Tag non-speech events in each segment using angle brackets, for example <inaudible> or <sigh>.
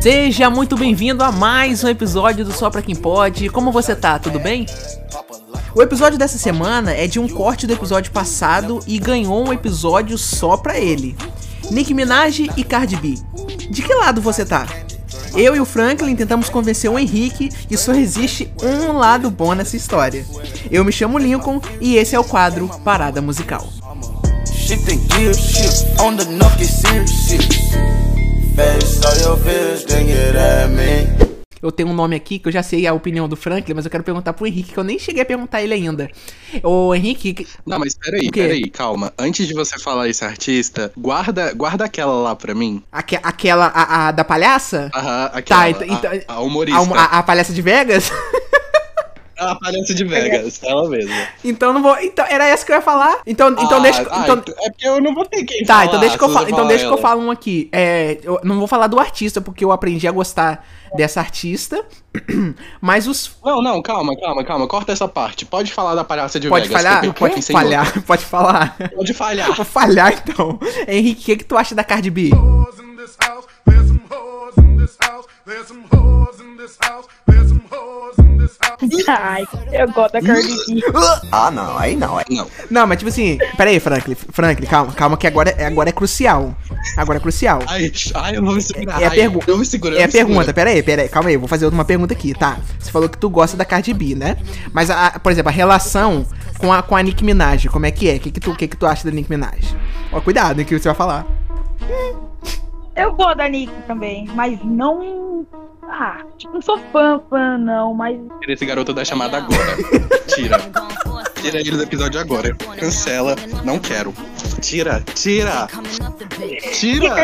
Seja muito bem-vindo a mais um episódio do Só Pra Quem Pode. Como você tá? Tudo bem? O episódio dessa semana é de um corte do episódio passado e ganhou um episódio só pra ele. Nicki Minaj e Cardi B. De que lado você tá? Eu e o Franklin tentamos convencer o Henrique que só existe um lado bom nessa história. Eu me chamo Lincoln e esse é o quadro Parada Musical. Shit shit on the knuckle serious shit. Face all your fears, then get at me. Eu tenho um nome aqui que eu já sei a opinião do Franklin, mas eu quero perguntar pro Henrique, que eu nem cheguei a perguntar ele ainda. Ô, Henrique. que- Não, mas peraí, peraí, calma. Antes de você falar esse artista, guarda, guarda aquela lá pra mim. aque- aquela, a, a da palhaça? Aham, aquela. então- então- a, a A, humorista. a- a palhaça de Vegas? <laughs> A palhaça de Vegas, ela mesma. então não vou. Então, era essa que eu ia falar. Então, então Ah, deixa. ah, então, É porque eu não vou ter quem Tá, falar. então deixa que eu falo. Então deixa que eu ela. falo um aqui. É, eu não vou falar do artista, porque eu aprendi a gostar dessa artista. <clears throat> Mas os. Não, não, calma, calma, calma. Corta essa parte. Pode falar da palhaça de Pode Vegas. falhar? Pode falhar, <laughs> pode falar. Pode falhar. <laughs> Vou falhar então. Henrique, o que, que tu acha da Cardi B? <laughs> Ai, eu gosto da Cardi B. Ah, não, aí não. Não. Não, mas tipo assim, pera aí, Franklin, Franklin, calma, calma, que agora, é- agora é crucial. Agora é crucial. Ai, ai, eu vou me segurar. É a Ai, pergu- Eu me seguro, eu É a pergunta, pera aí, pera aí, calma aí, eu vou fazer uma pergunta aqui, tá? Você falou que tu gosta da Cardi B, né? Mas, a, por exemplo, a relação com a, com a Nicki Minaj, como é que é? O que, que, tu, que, que tu acha da Nicki Minaj? Ó, cuidado, hein, que você vai falar. Eu gosto da Nick também, mas não. Ah, tipo, não sou fã, fã, não, mas. Tira esse garoto da chamada agora. Tira. <laughs> Tira ele do episódio agora. Cancela. Não quero. Tira, tira. Tira.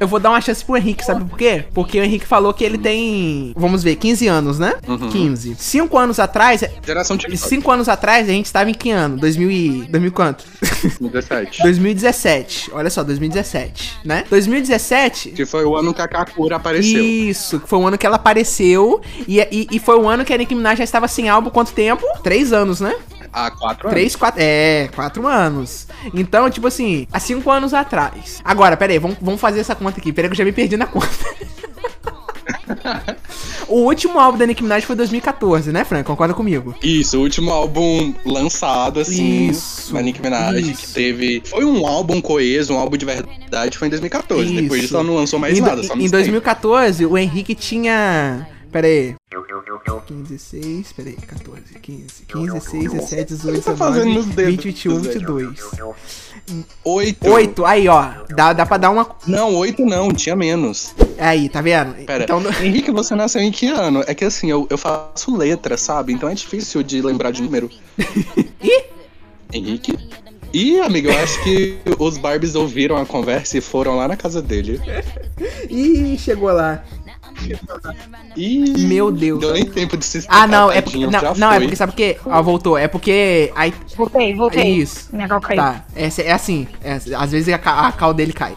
Eu vou dar uma chance pro Henrique, sabe por quê? Porque o Henrique falou que ele tem, vamos ver, 15 anos, né? Uhum. 15. Cinco anos atrás, Geração TikTok. cinco anos atrás a gente tava em que ano? 2000 e... 2000 quanto? 17. 2017. <laughs> Olha só, 2017, né? 2017 Que foi o ano que a Kakura apareceu. Isso, que foi o ano que ela apareceu. E, e, e foi o ano que a Nicki Minaj já estava sem álbum quanto tempo? Três anos, né? Há quatro Três, quatro. É, quatro anos. Então, tipo assim, há cinco anos atrás. Agora, pera aí, vamos, vamos fazer essa conta aqui. Pera aí que eu já me perdi na conta. <laughs> o último álbum da Nicki Minaj foi 2014, né, Frank? Concorda comigo? Isso, o último álbum lançado, assim, Isso, da Nicki Minaj, isso. que teve... Foi um álbum coeso, um álbum de verdade, foi em 2014. Depois Isso. disso ela não lançou mais em, do- nada, só em no 2014, o Henrique tinha. Pera aí. 15, 16, pera aí, 14, 15, 15, 16, 17, 18, tá fazendo 19, nos dedos, 20, 21, Zé? 22. Oito. 8, aí ó, dá, dá pra dar uma. Não, oito não, tinha menos. Aí, tá vendo? Pera, Então, Henrique, você nasceu em que ano? É que assim, eu, eu faço letra, sabe? Então é difícil de lembrar de número. <laughs> Ih! Henrique? Ih, amigo, eu acho que os Barbies ouviram a conversa e foram lá na casa dele. <laughs> Ih, chegou lá. Ih, Meu Deus. Deu nem tempo de se Ah, não, é porque. Não, não é porque, sabe por quê? Ó, voltou. É porque. Aí, Voltei, voltei. Isso. Minha cal caiu. tá, é, é assim. é- às vezes a, a cal dele cai.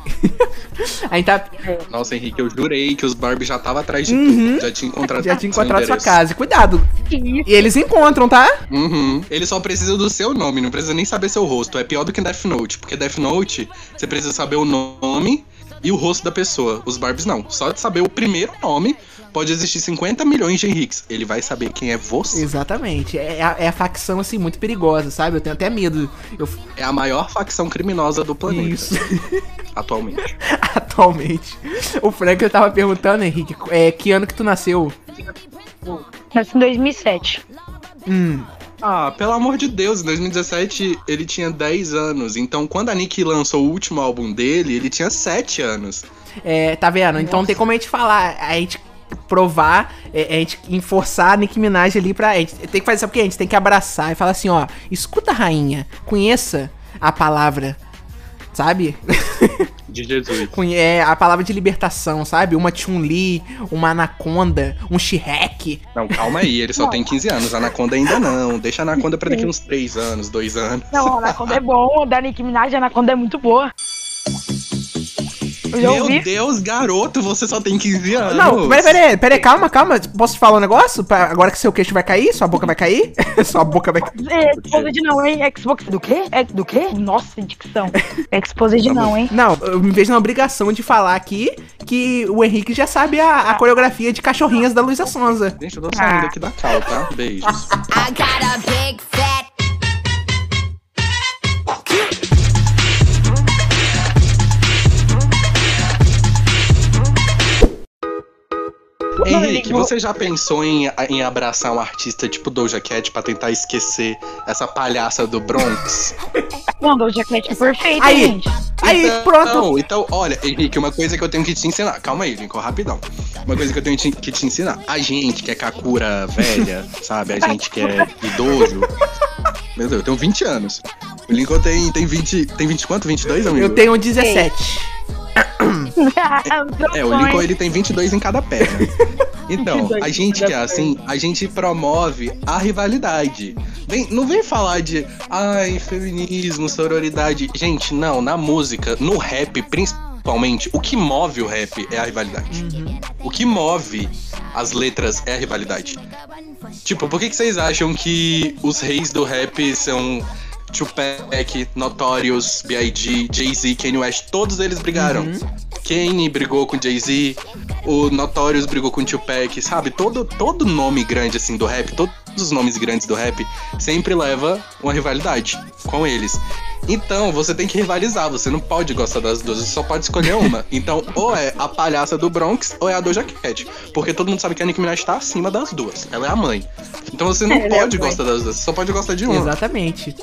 <laughs> aí tá. Nossa, Henrique, eu jurei que os Barbies já estavam atrás de Uhum. tudo. Já tinha encontrado Já tinha encontrado sua casa. Cuidado. E eles encontram, tá? Uhum. Ele só precisa do seu nome, não precisa nem saber seu rosto. É pior do que Death Note, porque Death Note, você precisa saber o nome e o rosto da pessoa. Os Barbies não. Só de saber o primeiro nome, pode existir 50 milhões de Henriques. Ele vai saber quem é você. Exatamente. É a, é a facção, assim, muito perigosa, sabe? Eu tenho até medo. Eu, É a maior facção criminosa do planeta, isso. <laughs> atualmente. Atualmente. O Frank tava perguntando, Henrique, é, que ano que tu nasceu? Nasci em 2007. Hum, Ah, pelo amor de Deus, em 2017 ele tinha 10 anos. Então, quando a Nick lançou o último álbum dele, ele tinha 7 anos. é, tá vendo? Então tem como a gente falar, a gente provar, é, a gente enforçar a Nicki Minaj ali pra. A gente tem que fazer, sabe o que? A gente tem que abraçar e falar assim, ó, escuta, rainha, conheça a palavra, sabe? <laughs> De Jesus. Conhe- é a palavra de libertação, sabe? Uma Chun-Li, uma Anaconda, um Shrek. Não, calma aí, ele só tem 15 anos. A Anaconda ainda não. Deixa a Anaconda pra daqui uns 3 anos, 2 anos. Não, a Anaconda é bom, a da Nicki Minaj, a Anaconda é muito boa. Meu ouvi. Deus, garoto, você só tem 15 anos. Não, peraí, peraí, peraí, calma, calma. Posso te falar um negócio? Pra- Agora que seu queixo vai cair, sua boca vai cair? <laughs> sua boca vai cair. É, Exposed não, hein? Xbox do quê? É, do quê? Nossa, dicção. <laughs> Exposed não, hein? Não, eu me vejo na obrigação de falar aqui que o Henrique já sabe a, a coreografia de cachorrinhas da Luísa Sonza. Gente, eu tô saindo aqui da cal, tá? Beijos. I got a big Henrique, você já pensou em, em abraçar um artista tipo Doja Cat pra tentar esquecer essa palhaça do Bronx? <laughs> Não, Doja Cat é perfeita, Aí. gente. Aí, então, pronto. Então, olha, Henrique, uma coisa que eu tenho que te ensinar. Calma aí, Lincoln, rapidão. Uma coisa que eu tenho te- que te ensinar. A gente que é Kakura velha, <laughs> sabe? A gente que é idoso. Meu Deus, eu tenho 20 anos. O Lincoln tem, tem 20. Tem 20 quanto? 22, amigo? Eu tenho 17. É, o Lincoln ele tem 22 em cada perna. <laughs> Então, 22 a gente que é assim, a gente promove a rivalidade. Vem, não vem falar de, ai, feminismo, sororidade. Gente, não, na música, no rap principalmente, o que move o rap é a rivalidade. O que move as letras é a rivalidade. Tipo, por que, que vocês acham que os reis do rap são Tupac, Notorious, B.I.G., Jay-Z, Kanye West? Todos eles brigaram. Kanye brigou com Jay-Z, o Notorious brigou com Tupac, sabe? Todo, todo nome grande assim do rap, todos os nomes grandes do rap sempre leva uma rivalidade com eles. Então, você tem que rivalizar, você não pode gostar das duas, você só pode escolher uma. Então, ou é a palhaça do Bronx, ou é a Doja Cat. Porque todo mundo sabe que a Nicki Minaj tá acima das duas. Ela é a mãe. Então você não Ela é pode mãe. gostar das duas, você só pode gostar de uma. Exatamente.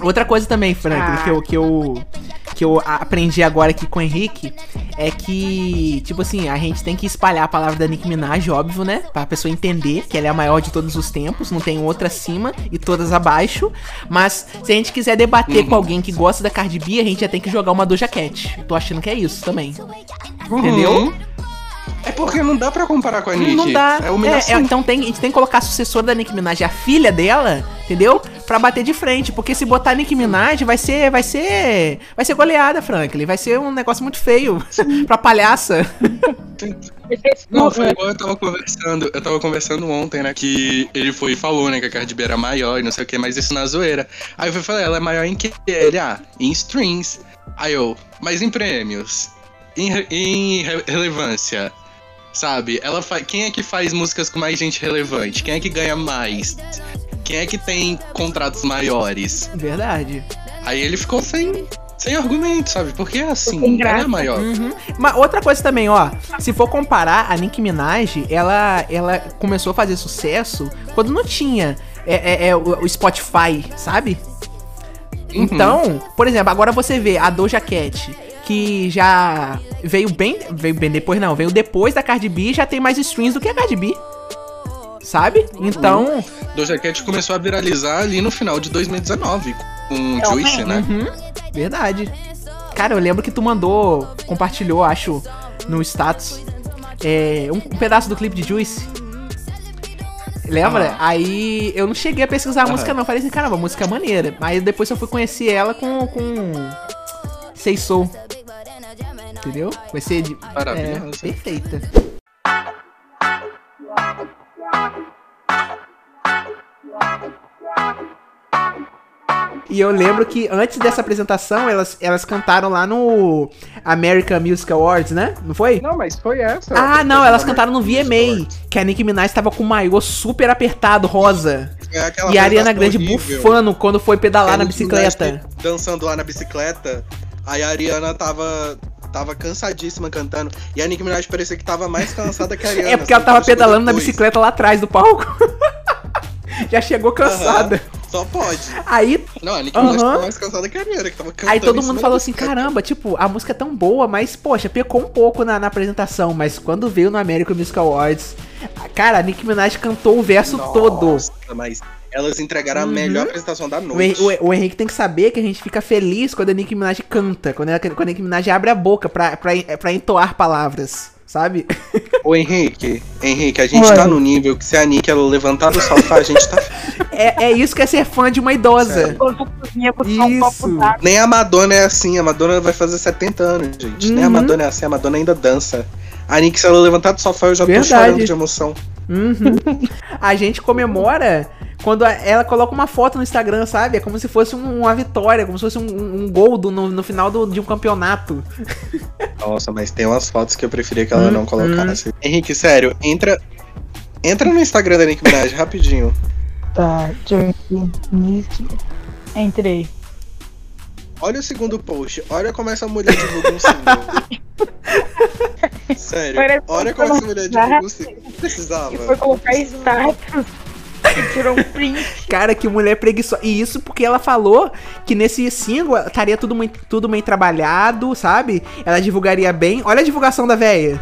Outra coisa também, Franklin, Ah. que eu, que eu que eu aprendi agora aqui com o Henrique é que, tipo assim, a gente tem que espalhar a palavra da Nicki Minaj, óbvio, né? Pra pessoa entender que ela é a maior de todos os tempos, não tem outra acima e todas abaixo. Mas se a gente quiser debater com alguém que gosta da Cardi B, a gente já tem que jogar uma Doja Cat. Eu tô achando que é isso também. Entendeu? Uhum. É porque não dá pra comparar com a Nicki. Não dá. É É, é, então tem, a gente tem que colocar a sucessora da Nicki Minaj, a filha dela, entendeu? Pra bater de frente. Porque se botar a Nicki Minaj, vai ser. Vai ser. Vai ser goleada, Franklin. Vai ser um negócio muito feio <laughs> pra palhaça. Não, foi igual eu tava conversando. Eu tava conversando ontem, né? Que ele foi e falou, né? Que a Cardi B era maior e não sei o que, mas isso na zoeira. Aí eu fui falar, ela é maior em que? Ele, ah, em strings. Aí eu, mas em prêmios? Em, em re- relevância? Sabe? Ela fa... Quem é que faz músicas com mais gente relevante? Quem é que ganha mais? Quem é que tem contratos maiores? Verdade. Aí ele ficou sem, sem argumento, sabe? Porque é assim, ela é maior. Uhum. Mas outra coisa também, ó. Se for comparar, a Nicki Minaj, ela, ela começou a fazer sucesso quando não tinha é, é, é, o, o Spotify, sabe? Uhum. Então, por exemplo, agora você vê a Doja Cat, que já veio bem. Veio bem depois, não, veio depois da Cardi B, já tem mais streams do que a Cardi B. Sabe? Então. Doja Cat começou a viralizar ali no final de 2019 com É, Juice, né? Uhum, verdade. Cara, eu lembro que tu mandou, compartilhou, acho, no status, é, um, um pedaço do clipe de Juice. Lembra? Ah. Aí eu não cheguei a pesquisar a música, não. Falei assim, caramba, música é maneira. Aí depois eu fui conhecer ela com. com. Sei Soul. Entendeu? Vai ser de. É, perfeita. E eu lembro que antes dessa apresentação, elas, elas cantaram lá no American Music Awards, né? Não foi? Não, mas foi essa. Ah, não, elas cantaram no VMA, que a Nicki Minaj tava com o maiô super apertado, rosa. É E a Ariana Grande horrível. bufando quando foi pedalar A na bicicleta. Dançando lá na bicicleta. Aí a Ariana tava. Tava cansadíssima cantando. E a Nicki Minaj parecia que tava mais cansada que a Ariana. É porque ela assim, tava pedalando na bicicleta lá atrás do palco. <laughs> Já chegou cansada. Só pode. Aí, Não, a Nicki Minaj Aham. tava mais cansada que a que tava cantando. aí todo mundo falou assim, caramba, tipo, a música é tão boa, mas, poxa, pecou um pouco na, na apresentação. Mas quando veio no American Music Awards, cara, a Nicki Minaj cantou o verso todo. Nossa, mas elas entregaram Uhum. a melhor apresentação da O, noite. o- o Henrique tem que saber que a gente fica feliz quando a Nicki Minaj canta, quando, ela, quando a Nicki Minaj abre a boca pra, pra, pra entoar palavras, sabe? Ô Henrique, Henrique, a gente Oi. tá no nível que se a Nick ela levantar do sofá, a gente tá. <laughs> É, é isso que é ser fã de uma idosa. Isso. Nem a Madonna é assim, a Madonna vai fazer 70 anos, gente. Nem a Uhum. Madonna é assim, a Madonna ainda dança. A Nick, se ela levantar do sofá, eu já Verdade. tô chorando de emoção. Uhum. A gente comemora quando ela coloca uma foto no Instagram, sabe? É como se fosse um- uma vitória, como se fosse um, um gol do- no, no final do- de um campeonato. <laughs> Nossa, mas tem umas fotos que eu preferia que ela Hum, não colocasse. Henrique, sério, entra. Entra no Instagram da Nick Minaj, rapidinho. Tá. Nick. Entrei. Olha o segundo post. Olha como essa mulher divulga um single. <laughs> Sério, olha como essa mulher divulga um single. Não precisava. E foi colocar status. E tirou um print. Cara, que mulher preguiçosa. E isso porque ela falou que nesse single estaria tudo, mui- tudo bem trabalhado, sabe? Ela divulgaria bem. Olha a divulgação da véia.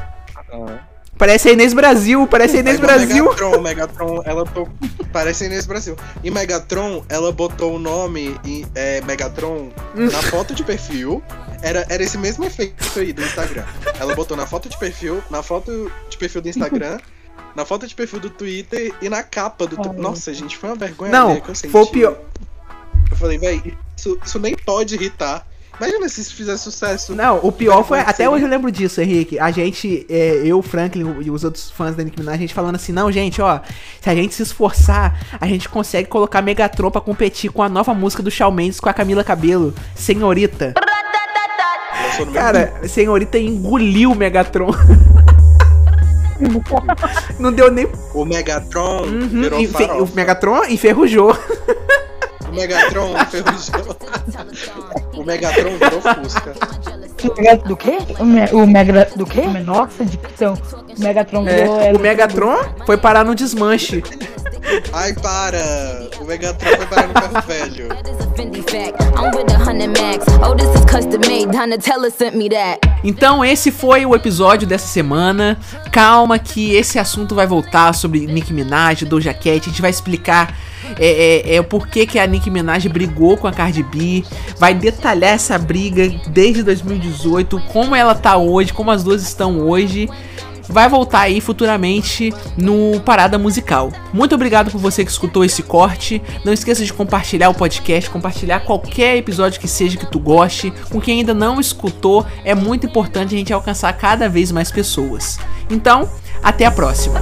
Ah. Parece a Inês Brasil, parece a Inês igual Brasil. Megatron, <laughs> Megatron, ela to... parece Inês Brasil. Em Megatron, ela botou o nome em, é, Megatron na foto de perfil. Era, era esse mesmo efeito aí do Instagram. Ela botou na foto de perfil, na foto de perfil do Instagram, <laughs> na foto de perfil do Twitter e na capa do. Ai. Nossa, gente, foi uma vergonha Não, que eu senti. foi o pior. Eu falei, véi, isso, isso nem pode irritar. Imagina se isso fizer sucesso. Não, o pior foi. Até hoje eu lembro disso, Henrique. A gente, é, eu, Franklin e os outros fãs da Nicki Minaj, a gente falando assim: não, gente, ó, se a gente se esforçar, a gente consegue colocar Megatron pra competir com a nova música do Shawn Mendes com a Camila Cabelo, Senhorita. Cara, Senhorita engoliu o Megatron. <laughs> Não deu nem. O Megatron Uhum, virou enfe-. O Megatron enferrujou. <laughs> O Megatron enferrujou. o Megatron virou Fusca. Do quê? O, me, o Mega. Do quê? Nossa, dicção. O Megatron É, virou o Megatron foi parar no desmanche. Ai, para! O Megatron vai parar no ferro <laughs> velho. Oh. Então esse foi o episódio dessa semana. Calma que esse assunto vai voltar sobre Nicki Minaj, Doja Cat. A gente vai explicar é, é, é, o porquê que a Nicki Minaj brigou com a Cardi B. Vai detalhar essa briga desde 2018, como ela tá hoje, como as duas estão hoje. Vai voltar aí futuramente no Parada Musical. Muito obrigado por você que escutou esse corte. Não esqueça de compartilhar o podcast, compartilhar qualquer episódio que seja que tu goste. Com quem ainda não escutou, é muito importante a gente alcançar cada vez mais pessoas. Então, até a próxima.